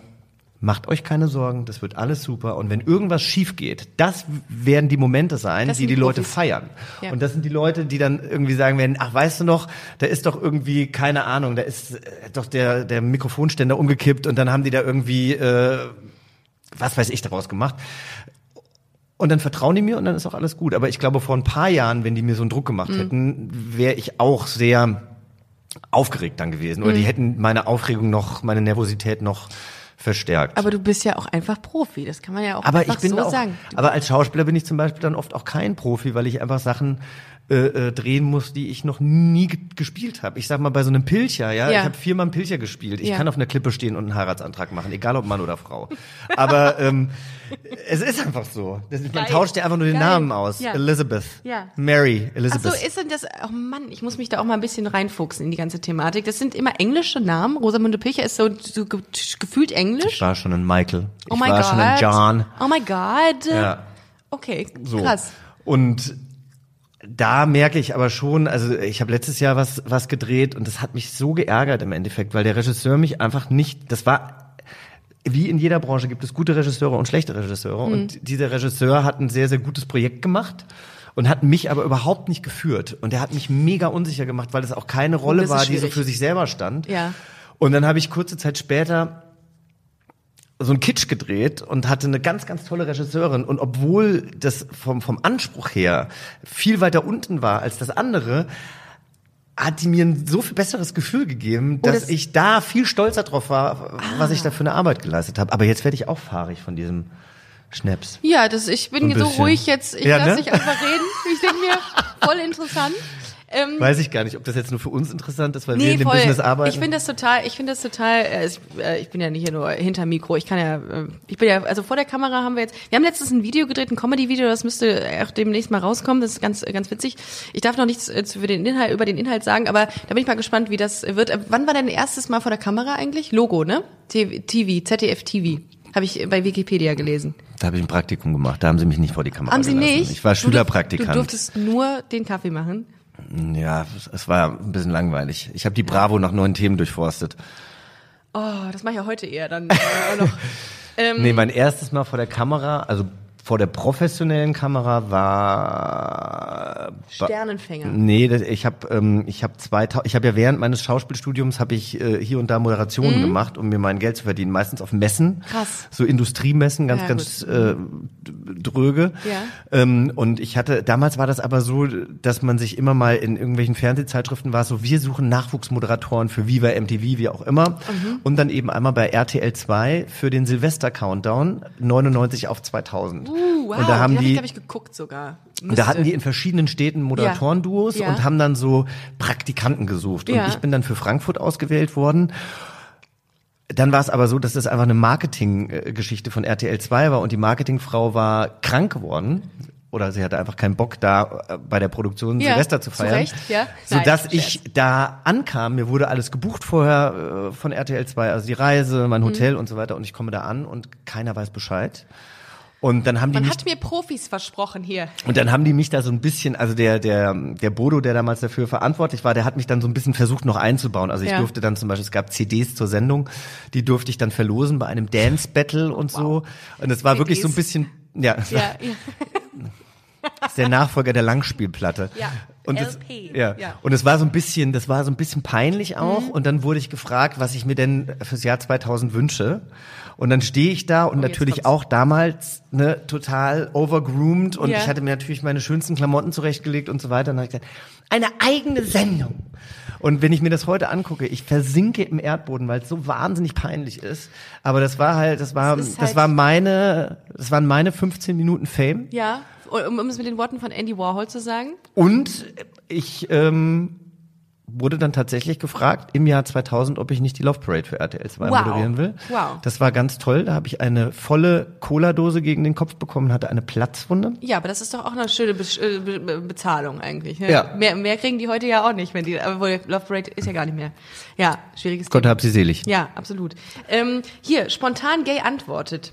macht euch keine Sorgen, das wird alles super. Und wenn irgendwas schief geht, das werden die Momente sein, Das die die die Leute Profis. feiern. Ja. Und das sind die Leute, die dann irgendwie sagen werden, ach, weißt du noch, da ist doch irgendwie, keine Ahnung, da ist äh, doch der, der Mikrofonständer umgekippt und dann haben die da irgendwie, äh, was weiß ich, daraus gemacht. Und dann vertrauen die mir und dann ist auch alles gut. Aber ich glaube, vor ein paar Jahren, wenn die mir so einen Druck gemacht Mhm. hätten, wäre ich auch sehr aufgeregt dann gewesen. Oder die hätten meine Aufregung noch, meine Nervosität noch verstärkt. Aber du bist ja auch einfach Profi, das kann man ja auch Aber einfach ich bin so auch, sagen. aber als Schauspieler bin ich zum Beispiel dann oft auch kein Profi, weil ich einfach Sachen äh, äh, drehen muss, die ich noch nie ge gespielt habe. Ich sag mal bei so einem Pilcher, ja, Ja. ich habe viermal einen Pilcher gespielt. Ich Ja. kann auf einer Klippe stehen und einen Heiratsantrag machen, egal ob Mann oder Frau. Aber ähm, es ist einfach so. Das, man tauscht ja einfach nur den Geil. Namen aus. Ja. Elizabeth. Ja. Mary Ach Elizabeth. so, ist denn das, oh Mann, ich muss mich da auch mal ein bisschen reinfuchsen in die ganze Thematik. Das sind immer englische Namen. Rosamunde Pilcher ist so, so ge gefühlt englisch. ich war schon ein Michael. oh ich mein war Gott. schon ein John. Oh mein Gott. Ja. Okay, So. krass. Und da merke ich aber schon, also ich habe letztes Jahr was was gedreht und das hat mich so geärgert im Endeffekt, weil der Regisseur mich einfach nicht, das war wie in jeder Branche gibt es gute Regisseure und schlechte Regisseure Mhm. und dieser Regisseur hat ein sehr sehr gutes Projekt gemacht und hat mich aber überhaupt nicht geführt und er hat mich mega unsicher gemacht, weil es auch keine Rolle das ist war, die so für sich selber stand. Ja. Und dann habe ich kurze Zeit später so ein Kitsch gedreht und hatte eine ganz, ganz tolle Regisseurin. Und obwohl das vom, vom Anspruch her viel weiter unten war als das andere, hat die mir ein so viel besseres Gefühl gegeben, dass das- ich da viel stolzer drauf war, was ich da für eine Arbeit geleistet habe. Aber jetzt werde ich auch fahrig von diesem Schnaps. Ja, das, ich bin So so ruhig jetzt. Ich Ja, lasse ne? dich einfach reden. Ich denke mir, voll interessant. Ähm, Weiß ich gar nicht, ob das jetzt nur für uns interessant ist, weil wir Nee, in dem voll. Business arbeiten. Ich finde das total, ich finde das total, äh, ich, äh, ich bin ja nicht hier nur hinter Mikro, ich kann ja, äh, ich bin ja, also vor der Kamera haben wir jetzt, wir haben letztens ein Video gedreht, ein Comedy-Video, das müsste auch demnächst mal rauskommen, das ist ganz, ganz witzig. Ich darf noch nichts äh, für den Inhalt, über den Inhalt sagen, aber da bin ich mal gespannt, wie das wird. Äh, Wann war dein erstes Mal vor der Kamera eigentlich? Logo, ne? TV, TV ZDF TV. Habe ich bei Wikipedia gelesen. da habe ich ein Praktikum gemacht, da haben sie mich nicht vor die Kamera Haben Sie gelassen. nicht? Ich war Du Schülerpraktikant. Du durftest nur den Kaffee machen. Ja, es- war ein bisschen langweilig. Ich habe die Bravo nach neuen Themen durchforstet. Oh, das mache ich ja heute eher dann äh, noch. Ähm, Nee, mein erstes Mal vor der Kamera, also vor der professionellen Kamera war Sternenfänger. Nee, ich habe ähm, ich habe 2000 ich habe ja während meines Schauspielstudiums habe ich äh, hier und da Moderationen gemacht, um mir mein Geld zu verdienen, meistens auf Messen. Mhm. Krass. So Industriemessen, ganz Ja, ganz äh, dröge. Ja. Ähm, und ich hatte damals war das aber so, dass man sich immer mal in irgendwelchen Fernsehzeitschriften war so, wir suchen Nachwuchsmoderatoren für Viva MTV, wie auch immer. Mhm. Und dann eben einmal bei RTL 2 für den Silvester Countdown 99 auf 2000. Uh, wow, und da haben den die hab ich, geguckt sogar. und da hatten die in verschiedenen Städten Moderatorenduos Ja. und haben dann so Praktikanten gesucht. Und Ja. ich bin dann für Frankfurt ausgewählt worden. Dann war es aber so, dass das einfach eine Marketinggeschichte von RTL 2 war und die Marketingfrau war krank geworden. Oder sie hatte einfach keinen Bock, da äh, bei der Produktion Ja, Silvester zu zu feiern. Recht, ja. Sodass ich da ankam, mir wurde alles gebucht vorher äh, von RTL 2, also die Reise, Mhm. mein Hotel und so weiter. Und ich komme da an und keiner weiß Bescheid. Und dann haben die Man mich hat mir Profis versprochen hier. und dann haben die mich da so ein bisschen, also der, der, der Bodo, der damals dafür verantwortlich war, der hat mich dann so ein bisschen versucht noch einzubauen. Also ich Ja. durfte dann zum Beispiel, es gab CDs zur Sendung, die durfte ich dann verlosen bei einem Dance Battle und so. Und es war wirklich so ein CDs. bisschen, ja, es war- Ja, ja. ist der Nachfolger der Langspielplatte. Ja, Und es, LP, ja. ja. Und es war so ein bisschen, das war so ein bisschen peinlich auch. Mhm. Und dann wurde ich gefragt, was ich mir denn fürs Jahr 2000 wünsche. Und dann stehe ich da und Oh, jetzt natürlich auch damals ne, total overgroomed und Ja. ich hatte mir natürlich meine schönsten Klamotten zurechtgelegt und so weiter. Und dann habe ich gesagt, eine eigene Sendung. Und wenn ich mir das heute angucke, ich versinke im Erdboden, weil es so wahnsinnig peinlich ist. Aber das war halt, das war, das halt- war meine, das waren meine 15 Minuten Fame. ja. Um, um es mit den Worten von Andy Warhol zu sagen. Und ich ähm, wurde dann tatsächlich gefragt im Jahr 2000, ob ich nicht die Love Parade für RTL 2 Wow. moderieren will. Wow. Das war ganz toll. Da habe ich eine volle Cola-Dose gegen den Kopf bekommen, hatte eine Platzwunde. Ja, aber das ist doch auch eine schöne Be äh, Be Be Bezahlung eigentlich. Ne? Ja. Mehr, mehr kriegen die heute ja auch nicht, wenn die, aber Love Parade ist ja gar nicht mehr. Ja, schwieriges Gott hab sie selig. Ja, absolut. Ähm, hier, spontan gay antwortet.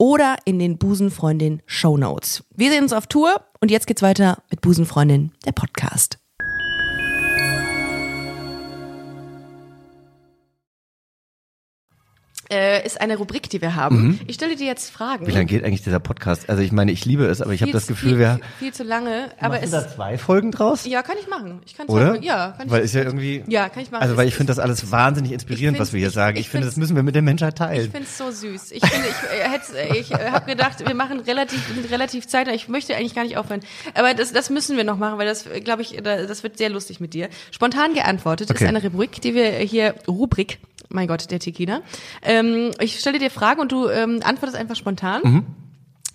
oder in den Busenfreundin Show Notes. Wir sehen uns auf Tour und jetzt geht's weiter mit Busenfreundin, der Podcast. Äh, ist eine Rubrik, die wir haben. Ich stelle dir jetzt Fragen. Wie lange geht eigentlich dieser Podcast? Also ich meine, ich liebe es, aber ich habe das Gefühl, viel, wir viel, viel zu lange, aber machen es da zwei Folgen draus, ja, kann ich machen. Ich kann zwei oder? Folgen- Ja, kann ich. Weil ist ja irgendwie Ja, kann ich machen. Also weil ich finde das alles wahnsinnig inspirierend, Ich was wir hier find's- sagen. ich- Ich, ich finde, das müssen wir mit der Menschheit Ich teilen. finde es so süß. Ich finde, ich, äh, hätt's- ich äh, habe gedacht, wir machen relativ, relativ Zeit. Ich möchte eigentlich gar nicht aufhören. Aber das, das müssen wir noch machen, weil das, glaube ich, da- das wird sehr lustig mit dir. Spontan geantwortet Okay. ist eine Rubrik, die wir hier, Rubrik, mein Gott, der Tequila. Ähm, ich stelle dir Fragen und du ähm, antwortest einfach spontan. Mhm.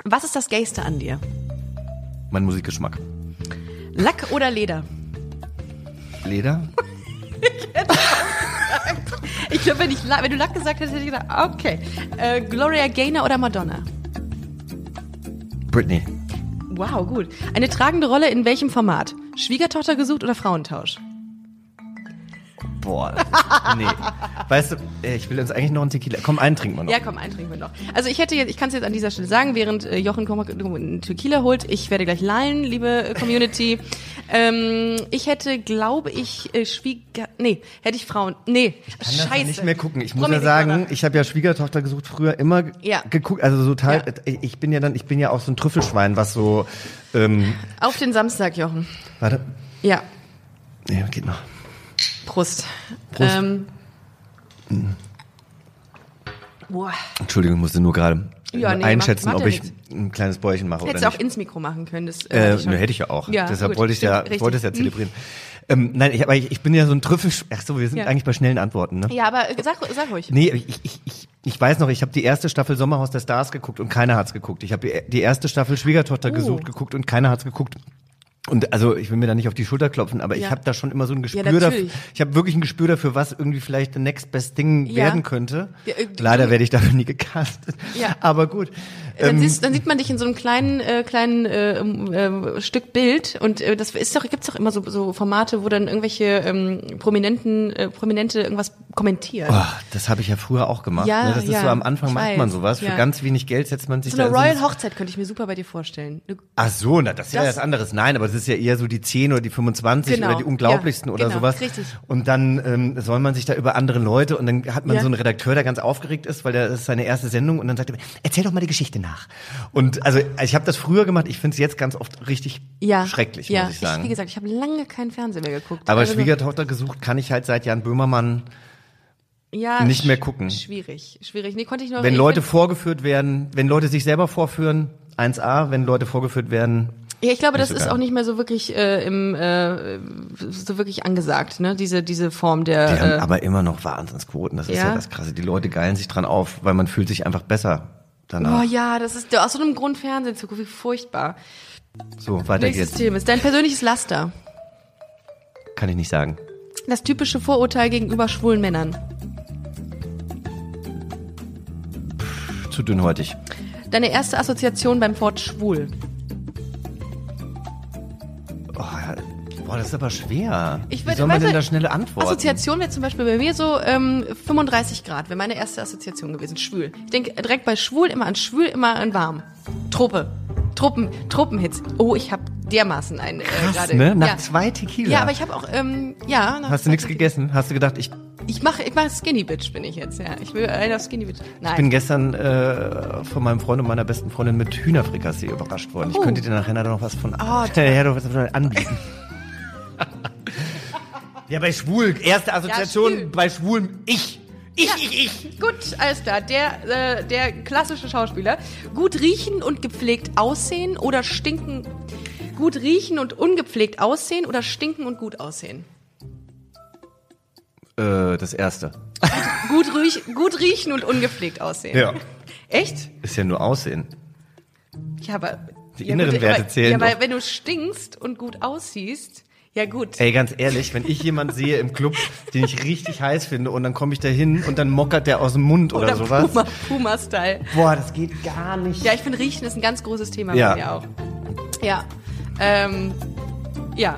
Was ist das Gayste an dir? Mein Musikgeschmack. Lack oder Leder? Leder? Ich glaube, wenn, ich wenn du Lack gesagt hättest, hätte ich gedacht, okay. Äh, Gloria Gaynor oder Madonna? Britney. Wow, gut. Eine tragende Rolle in welchem Format? Schwiegertochter gesucht oder Frauentausch? Boah. Nee. Weißt du, äh, ich will uns eigentlich noch einen Tequila. Komm, einen trinken wir noch. Ja, komm, einen trinken wir noch. Also ich hätte jetzt, ich kann es jetzt an dieser Stelle sagen, während äh, Jochen einen Tequila holt, ich werde gleich lallen, liebe äh, Community. ähm, ich hätte, glaube ich, Schwieger, nee, hätte ich Frauen, nee, kann das ja scheiße. nicht mehr gucken. Ich muss ja sagen, ich habe ja Schwiegertochter gesucht früher immer Ja. geguckt, also total. Ja. Ich bin ja dann, ich bin ja auch so ein Trüffelschwein, was so. Ähm, Auf den Samstag, Jochen. warte, Ja, nee, geht noch. Prost. Prost. Ähm, boah, Entschuldigung, musste nur gerade Ja, nee, einschätzen, macht- macht ob ich nichts. ein kleines Bäuerchen mache hättest oder du auch nicht. ins Mikro machen können. Das, Äh, ich schon. ne, hätte ich ja auch. Ja, Deshalb gut, wollte ich ja, stimmt, richtig. wollte es ja zelebrieren. Ähm, nein, ich, aber ich, ich bin ja so ein Trüffel. Ach so, wir sind Ja. eigentlich bei schnellen Antworten, ne? Ja, aber äh, sag, sag ruhig. Nee, ich, ich, ich, ich weiß noch, ich habe die erste Staffel Sommerhaus der Stars geguckt und keiner hat's geguckt. Ich habe die erste Staffel Schwiegertochter Oh. gesucht geguckt und keiner hat's geguckt. Und also ich will mir da nicht auf die Schulter klopfen, aber Ja. ich habe da schon immer so ein Gespür Ja, dafür. Ich habe wirklich ein Gespür dafür, was irgendwie vielleicht the next best thing Ja. werden könnte. Leider werde ich dafür nie gecastet. Ja. Aber gut. Dann, Ähm, siehst, dann sieht man dich in so einem kleinen äh, kleinen äh, äh, Stück Bild und äh, das ist doch gibt's doch immer so, so Formate, wo dann irgendwelche ähm, prominenten äh, prominente irgendwas kommentieren. Oh, das habe ich ja früher auch gemacht. Ja, ne? Das ist ja, so am Anfang macht man sowas. Für ja. ganz wenig Geld setzt man sich so eine da Royal ins- Hochzeit könnte ich mir super bei dir vorstellen. Ach so, na, das ist ja Das- was anderes. Nein, aber das ist ja eher so die 10 oder die 25 Genau, oder die unglaublichsten ja, oder genau, sowas. richtig. Und dann ähm, soll man sich da über andere Leute und dann hat man so einen Redakteur, der ganz aufgeregt ist, weil der das ist seine erste Sendung und dann sagt er, erzähl doch mal die Geschichte nach. Und also ich habe das früher gemacht, ich finde es jetzt ganz oft richtig ja, schrecklich, ja, muss ich sagen. wie gesagt, ich habe lange keinen Fernsehen mehr geguckt. aber Also, Schwiegertochter gesucht kann ich halt seit Jan Böhmermann, ja, nicht mehr gucken. Schwierig, schwierig. Nee, konnte ich noch. wenn ich Leute vorgeführt werden, wenn Leute sich selber vorführen, 1A, wenn Leute vorgeführt werden, Ja, ich glaube, das ist auch nicht mehr so wirklich äh, im äh, so wirklich angesagt, ne? Diese diese Form der. Die haben äh, aber immer noch Wahnsinnsquoten. Das ist ja. Ja? das Krasse. Die Leute geilen sich dran auf, weil man fühlt sich einfach besser danach. Oh ja, das ist aus so einem Grund Fernsehen zu gucken, wie furchtbar. So, weiter Nächstes geht's. Thema ist dein persönliches Laster. Kann ich nicht sagen. Das typische Vorurteil gegenüber schwulen Männern. Zu dünnhäutig. Deine erste Assoziation beim Wort schwul. Boah, das ist aber schwer. Ich Wie würd- soll man denn da schnelle Antworten? Assoziation wäre zum Beispiel bei mir so ähm, 35 Grad, wäre meine erste Assoziation gewesen. Schwul. Ich denke direkt bei schwul immer an schwul, immer an warm. Truppe. Truppen, Truppenhits. Oh, ich habe dermaßen einen äh, gerade. ne? Nach ja. zwei Tequila. Ja, aber ich habe auch, ähm, ja. nach Hast du nichts gegessen? Hast du gedacht, ich Ich mache ich mach Skinny Bitch bin ich jetzt, ja. Ich will einer Skinny Bitch. Nein. bin gestern äh, von meinem Freund und meiner besten Freundin mit Hühnerfrikassee überrascht worden. Ich Oh. könnte dir nachher noch was von Oh, ja, doch was davon anbieten. ja, bei schwul, erste Assoziation schwul. bei schwulen ich. Ich, ich, ich. Gut, alles klar. Der, äh, der klassische Schauspieler. Gut riechen und gepflegt aussehen oder stinken. Gut riechen und ungepflegt aussehen oder stinken und gut aussehen. Äh, das erste. Gut, riech, gut riechen und ungepflegt aussehen. Ja. Echt? Ist ja nur Aussehen. Ja, aber. Die ja, inneren gut, Werte aber, zählen Ja, weil doch. wenn du stinkst und gut aussiehst, ja gut. Ey, ganz ehrlich, wenn ich jemanden sehe im Club, den ich richtig heiß finde und dann komme ich da hin und dann mockert der aus dem Mund oder, sowas. Puma, Puma-Style. Boah, das geht gar nicht. Ja, ich finde Riechen ist ein ganz großes Thema Ja. bei mir auch. Ja. Ähm, ja.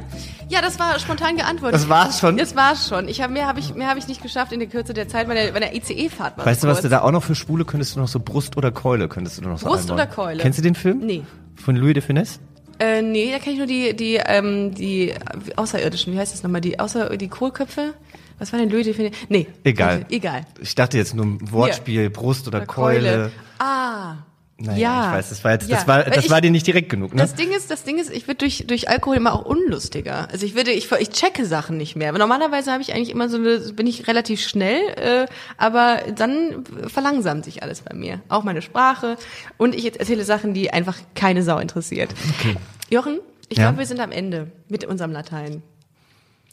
Ja, das war spontan geantwortet. Das war's schon? Das war's schon. Ich hab, mehr habe ich, mehr hab ich nicht geschafft in der Kürze der Zeit. Meine, meine ICE-Fahrt war Weißt du, was du da auch noch für Schwule könntest du noch so Brust oder Keule könntest du noch so Brust einbauen. oder Keule? Kennst du den Film? Nee. Von Louis de Funès? Äh, nee, da kenne ich nur die, die, ähm, die Außerirdischen. Wie heißt das nochmal? Die, außer, die Kohlköpfe? Was war denn Funès? Nee. Egal. Egal. Ich dachte jetzt nur ein Wortspiel, Brust oder Keule. Ah. Naja, ja. ich weiß, das war jetzt, Ja. das war, das ich- war dir nicht direkt genug, ne? Das Ding ist, das Ding ist, ich werde durch durch Alkohol immer auch unlustiger. Also ich würde, ich ich checke Sachen nicht mehr. Normalerweise habe ich eigentlich immer so eine, bin ich relativ schnell, äh, aber dann verlangsamt sich alles bei mir, auch meine Sprache und ich erzähle Sachen, die einfach keine Sau interessiert. Okay. Jochen, ich Ja? glaube, wir sind am Ende mit unserem Latein.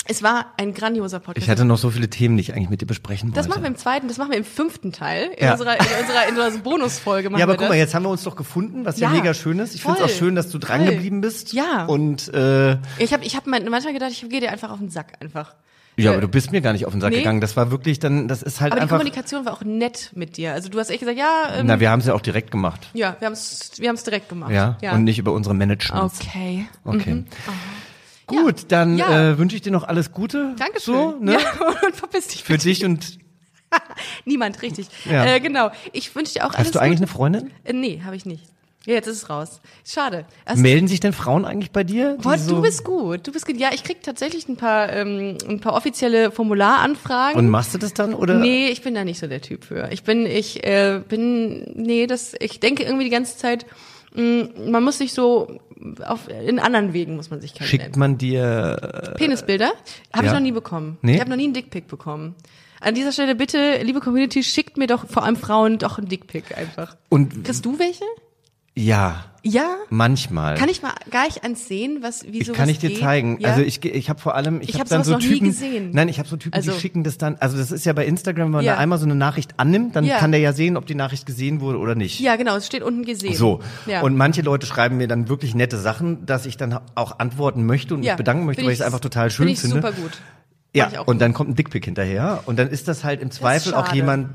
Es war ein grandioser Podcast. Ich hatte noch so viele Themen, die ich eigentlich mit dir besprechen wollte. das machen wir im zweiten, das machen wir im fünften Teil. In Ja. unserer, in unserer, in unserer Bonusfolge machen ja, aber guck mal, jetzt haben wir uns doch gefunden, was ja, Ja, mega schön ist. Ich finde es auch schön, dass du dran voll. geblieben bist. Ja. Und äh, Ich habe ich hab manchmal gedacht, ich gehe dir einfach auf den Sack einfach. ja, Äh, aber du bist mir gar nicht auf den Sack nee. gegangen. Das war wirklich dann, das ist halt Aber die einfach. Kommunikation war auch nett mit dir. Also du hast echt gesagt, ja, ähm, Na, wir haben es ja auch direkt gemacht. ja, wir haben es wir haben's direkt gemacht. Ja. Und nicht über unsere Managements. Okay. Okay. Gut, dann Ja. äh, wünsche ich dir noch alles Gute. Dankeschön. So, ne? Ja, und verpiss dich Für dich und Niemand, richtig. Ja. Äh, genau. Ich wünsche dir auch alles hast du eigentlich eine Gute. Freundin? Äh, nee, habe ich nicht. Ja, jetzt ist es raus. Schade. Hast Melden sich denn Frauen eigentlich bei dir? Boah, so du bist gut. Du bist gut. Ja, ich krieg tatsächlich ein paar, ähm, ein paar offizielle Formularanfragen. und machst du das dann oder? Nee, ich bin da nicht so der Typ für. Ich bin, ich äh, bin, nee, das, ich denke irgendwie die ganze Zeit, man muss sich so auf, in anderen Wegen muss man sich kennenlernen. Schickt man dir Penisbilder habe ja. ich noch nie bekommen. Nee? Ich habe noch nie einen Dickpick bekommen. An dieser Stelle bitte, liebe Community, schickt mir doch vor allem Frauen doch einen Dickpick einfach. und Kriegst du welche? Ja, Ja? manchmal. Kann ich mal gar nicht ans sehen, was wie ich sowas kann ich dir geht? zeigen. Ja? Also ich, ich habe vor allem, ich, Ich hab hab dann so Typen. gesehen. Nein, ich habe so Typen, Also- die schicken das dann. Also das ist ja bei Instagram, wenn man Ja. da einmal so eine Nachricht annimmt, dann Ja. kann der ja sehen, ob die Nachricht gesehen wurde oder nicht. ja, genau, es steht unten gesehen. So. Und manche Leute schreiben mir dann wirklich nette Sachen, dass ich dann auch antworten möchte und mich bedanken möchte, Find weil ich es einfach total schön finde. super gut. Ja, und gut. dann kommt ein Dickpick hinterher und dann ist das halt im Zweifel auch jemand,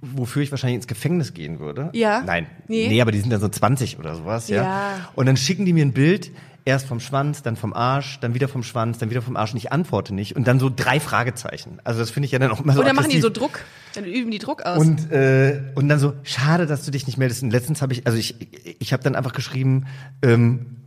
wofür ich wahrscheinlich ins Gefängnis gehen würde. Ja. Nein. Nee. Nee, aber die sind dann so 20 oder sowas, ja. Ja. Und dann schicken die mir ein Bild, erst vom Schwanz, dann vom Arsch, dann wieder vom Schwanz, dann wieder vom Arsch und ich antworte nicht und dann so drei Fragezeichen. Also das finde ich ja dann auch immer so Oder machen die so. Druck, dann üben die Druck aus. Und, äh, und dann so, schade, dass du dich nicht meldest. Und letztens habe ich, also ich, ich habe dann einfach geschrieben, ähm,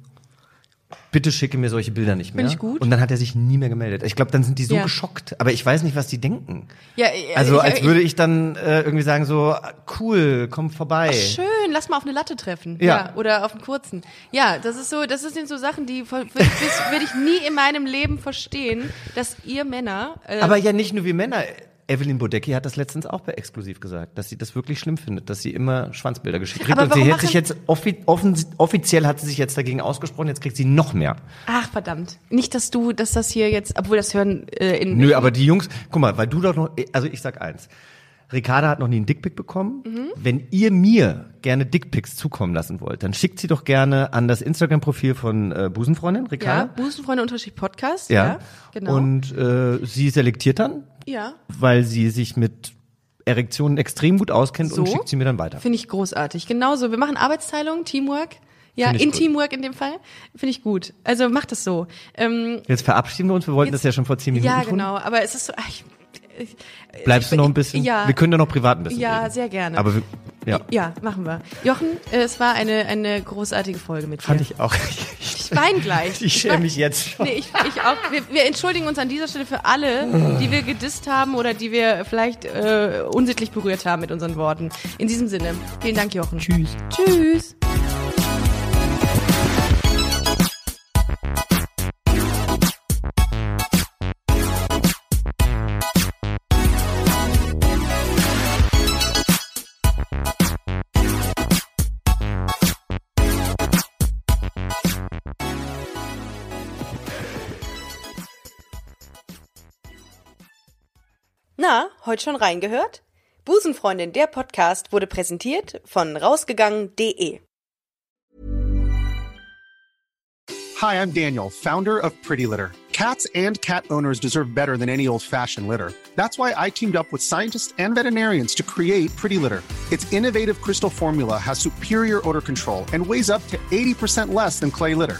bitte schicke mir solche Bilder nicht mehr. Find ich gut. Und dann hat er sich nie mehr gemeldet. Ich glaube, dann sind die so Ja. geschockt. Aber ich weiß nicht, was die denken. Ja, äh, also ich- als ich- würde ich dann äh, irgendwie sagen so, cool, komm vorbei. Schön, lass mal auf eine Latte treffen. Ja. Oder auf einen kurzen. Ja, das ist so, das sind so Sachen, die würde ich, würd ich nie in meinem Leben verstehen, dass ihr Männer. Äh, Aber ja nicht nur wir Männer. Evelyn Bodecki hat das letztens auch bei Exklusiv gesagt, dass sie das wirklich schlimm findet, dass sie immer Schwanzbilder geschickt kriegt. Aber Und sie hat sich jetzt offi offen, offiziell hat sie sich jetzt dagegen ausgesprochen, jetzt kriegt sie noch mehr. ach verdammt, nicht, dass du, dass das hier jetzt, obwohl das hören äh, in. Nö, aber die Jungs, guck mal, weil du doch noch, also ich sag eins. Ricarda hat noch nie einen Dickpick bekommen. Mhm. Wenn ihr mir gerne Dickpicks zukommen lassen wollt, dann schickt sie doch gerne an das Instagram-Profil von äh, Busenfreundin, ja, Ricarda. Busenfreunde Unterstrich Podcast. Ja. Ja, genau. Und äh, sie selektiert dann, ja, weil sie sich mit Erektionen extrem gut auskennt und So? schickt sie mir dann weiter. finde ich großartig. Genauso, wir machen Arbeitsteilung, Teamwork. Ja, in gut. Teamwork in dem Fall. Finde ich gut. Also macht das so. Ähm, Jetzt verabschieden wir uns, wir wollten Jetzt- das ja schon vor zehn Minuten ja, tun. genau. Aber es ist so. Ach, ich, ich, Bleibst du noch ein bisschen? Ja. Wir können da noch privat ein bisschen Ja, reden. sehr gerne. Aber wir, ja, Ja, machen wir. Jochen, äh, es war eine, eine großartige Folge mit dir. fand ich auch. Ich weine gleich. Ich schäme mich jetzt schon. Nee, ich, ich auch. Wir, wir entschuldigen uns an dieser Stelle für alle, die wir gedisst haben oder die wir vielleicht äh, unsittlich berührt haben mit unseren Worten. In diesem Sinne, vielen Dank, Jochen. Tschüss. Tschüss. Heute schon reingehört? Busenfreundin, der Podcast wurde präsentiert von rausgegangen.de. Hi, I'm Daniel, founder of Pretty Litter. Cats and cat owners deserve better than any old fashioned litter. That's why I teamed up with scientists and veterinarians to create Pretty Litter. Its innovative crystal formula has superior odor control and weighs up to 80% less than clay litter.